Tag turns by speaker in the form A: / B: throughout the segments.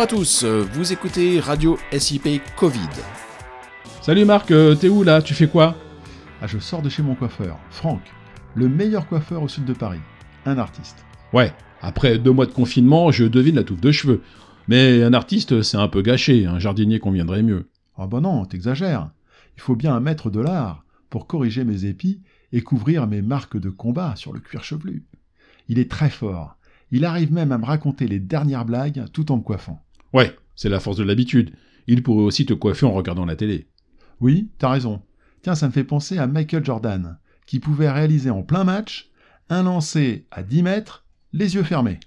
A: à tous, vous écoutez Radio SIP Covid.
B: Salut Marc, euh, t'es où là? Tu fais quoi?
C: Ah, je sors de chez mon coiffeur, Franck, le meilleur coiffeur au sud de Paris, un artiste.
B: Ouais, après deux mois de confinement, je devine la touffe de cheveux. Mais un artiste, c'est un peu gâché, un jardinier conviendrait mieux.
C: Ah bah non, t'exagères. Il faut bien un maître de l'art pour corriger mes épis et couvrir mes marques de combat sur le cuir chevelu. Il est très fort. Il arrive même à me raconter les dernières blagues tout en me coiffant.
B: Ouais, c'est la force de l'habitude. Il pourrait aussi te coiffer en regardant la télé.
C: Oui, t'as raison. Tiens, ça me fait penser à Michael Jordan, qui pouvait réaliser en plein match un lancer à 10 mètres, les yeux fermés.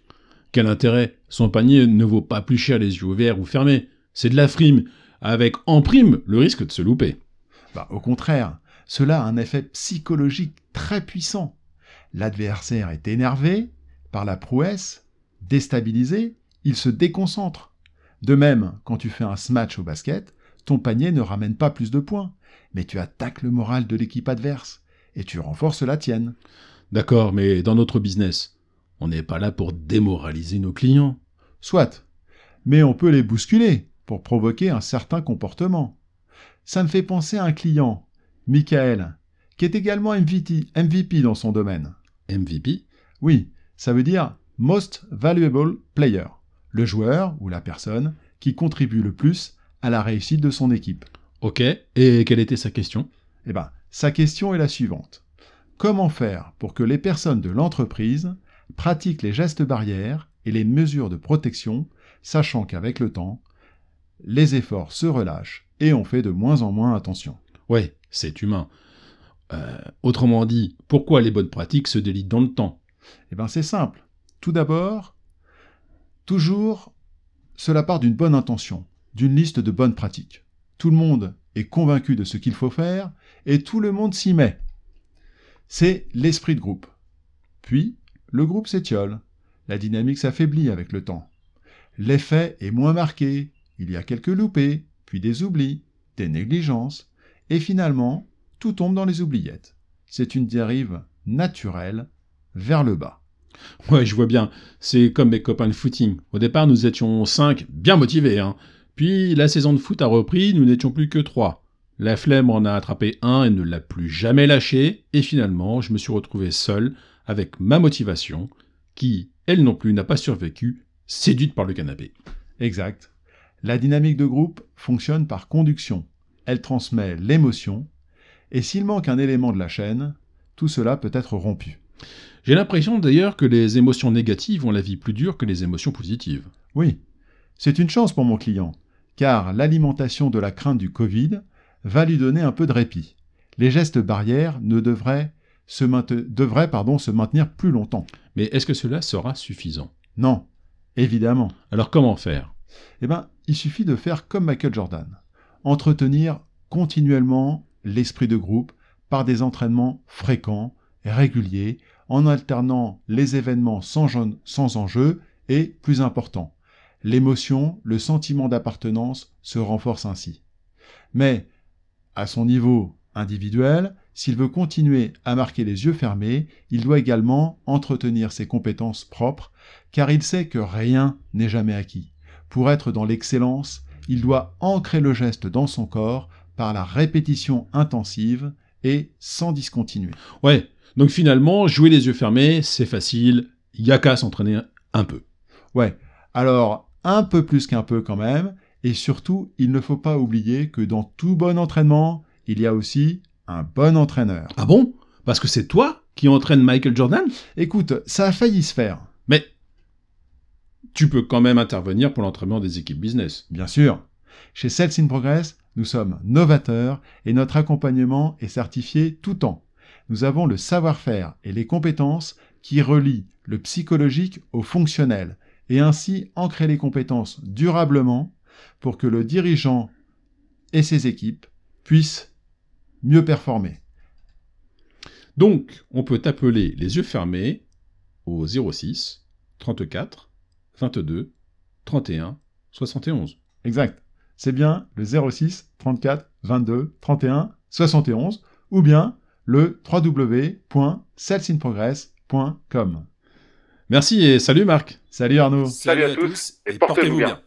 B: Quel intérêt Son panier ne vaut pas plus cher les yeux ouverts ou fermés. C'est de la frime, avec en prime le risque de se louper.
C: Bah, au contraire, cela a un effet psychologique très puissant. L'adversaire est énervé par la prouesse, déstabilisé, il se déconcentre. De même, quand tu fais un smash au basket, ton panier ne ramène pas plus de points, mais tu attaques le moral de l'équipe adverse et tu renforces la tienne.
B: D'accord, mais dans notre business, on n'est pas là pour démoraliser nos clients.
C: Soit, mais on peut les bousculer pour provoquer un certain comportement. Ça me fait penser à un client, Michael, qui est également MVP, MVP dans son domaine.
B: MVP
C: Oui, ça veut dire Most Valuable Player, le joueur ou la personne qui contribue le plus à la réussite de son équipe.
B: Ok, et quelle était sa question?
C: Eh bien, sa question est la suivante. Comment faire pour que les personnes de l'entreprise pratiquent les gestes barrières et les mesures de protection, sachant qu'avec le temps, les efforts se relâchent et on fait de moins en moins attention?
B: Ouais, c'est humain. Euh, autrement dit, pourquoi les bonnes pratiques se délitent dans le temps?
C: Eh bien, c'est simple. Tout d'abord, toujours, cela part d'une bonne intention, d'une liste de bonnes pratiques. Tout le monde est convaincu de ce qu'il faut faire et tout le monde s'y met. C'est l'esprit de groupe. Puis, le groupe s'étiole. La dynamique s'affaiblit avec le temps. L'effet est moins marqué. Il y a quelques loupés, puis des oublis, des négligences, et finalement, tout tombe dans les oubliettes. C'est une dérive naturelle vers le bas.
B: Ouais, je vois bien. C'est comme mes copains de footing. Au départ, nous étions cinq, bien motivés. Hein. Puis, la saison de foot a repris, nous n'étions plus que trois. La flemme en a attrapé un et ne l'a plus jamais lâché. Et finalement, je me suis retrouvé seul avec ma motivation, qui, elle non plus, n'a pas survécu, séduite par le canapé.
C: Exact. La dynamique de groupe fonctionne par conduction. Elle transmet l'émotion, et s'il manque un élément de la chaîne, tout cela peut être rompu.
B: J'ai l'impression d'ailleurs que les émotions négatives ont la vie plus dure que les émotions positives.
C: Oui, c'est une chance pour mon client, car l'alimentation de la crainte du Covid va lui donner un peu de répit. Les gestes barrières ne devraient se, devraient, pardon, se maintenir plus longtemps.
B: Mais est-ce que cela sera suffisant?
C: Non, évidemment.
B: Alors comment faire?
C: Eh bien, il suffit de faire comme Michael Jordan. Entretenir continuellement l'esprit de groupe par des entraînements fréquents, et réguliers, en alternant les événements sans, sans enjeu et, plus important, l'émotion, le sentiment d'appartenance se renforcent ainsi. Mais, à son niveau individuel, s'il veut continuer à marquer les yeux fermés, il doit également entretenir ses compétences propres, car il sait que rien n'est jamais acquis. Pour être dans l'excellence, il doit ancrer le geste dans son corps par la répétition intensive et sans discontinuer.
B: Ouais, donc finalement, jouer les yeux fermés, c'est facile, il y a qu'à s'entraîner un peu.
C: Ouais, alors un peu plus qu'un peu quand même, et surtout, il ne faut pas oublier que dans tout bon entraînement, il y a aussi un bon entraîneur.
B: Ah bon? Parce que c'est toi qui entraîne Michael Jordan?
C: Écoute, ça a failli se faire.
B: Mais tu peux quand même intervenir pour l'entraînement des équipes business.
C: Bien sûr. Chez Sales in Progress, nous sommes novateurs et notre accompagnement est certifié tout temps nous avons le savoir-faire et les compétences qui relient le psychologique au fonctionnel et ainsi ancrer les compétences durablement pour que le dirigeant et ses équipes puissent mieux performer.
B: Donc, on peut appeler les yeux fermés au 06 34 22 31 71.
C: Exact. C'est bien le 06 34 22 31 71 ou bien le www.salesinprogress.com.
B: Merci et salut Marc.
C: Salut Arnaud.
A: Salut, à, tous et portez-vous bien.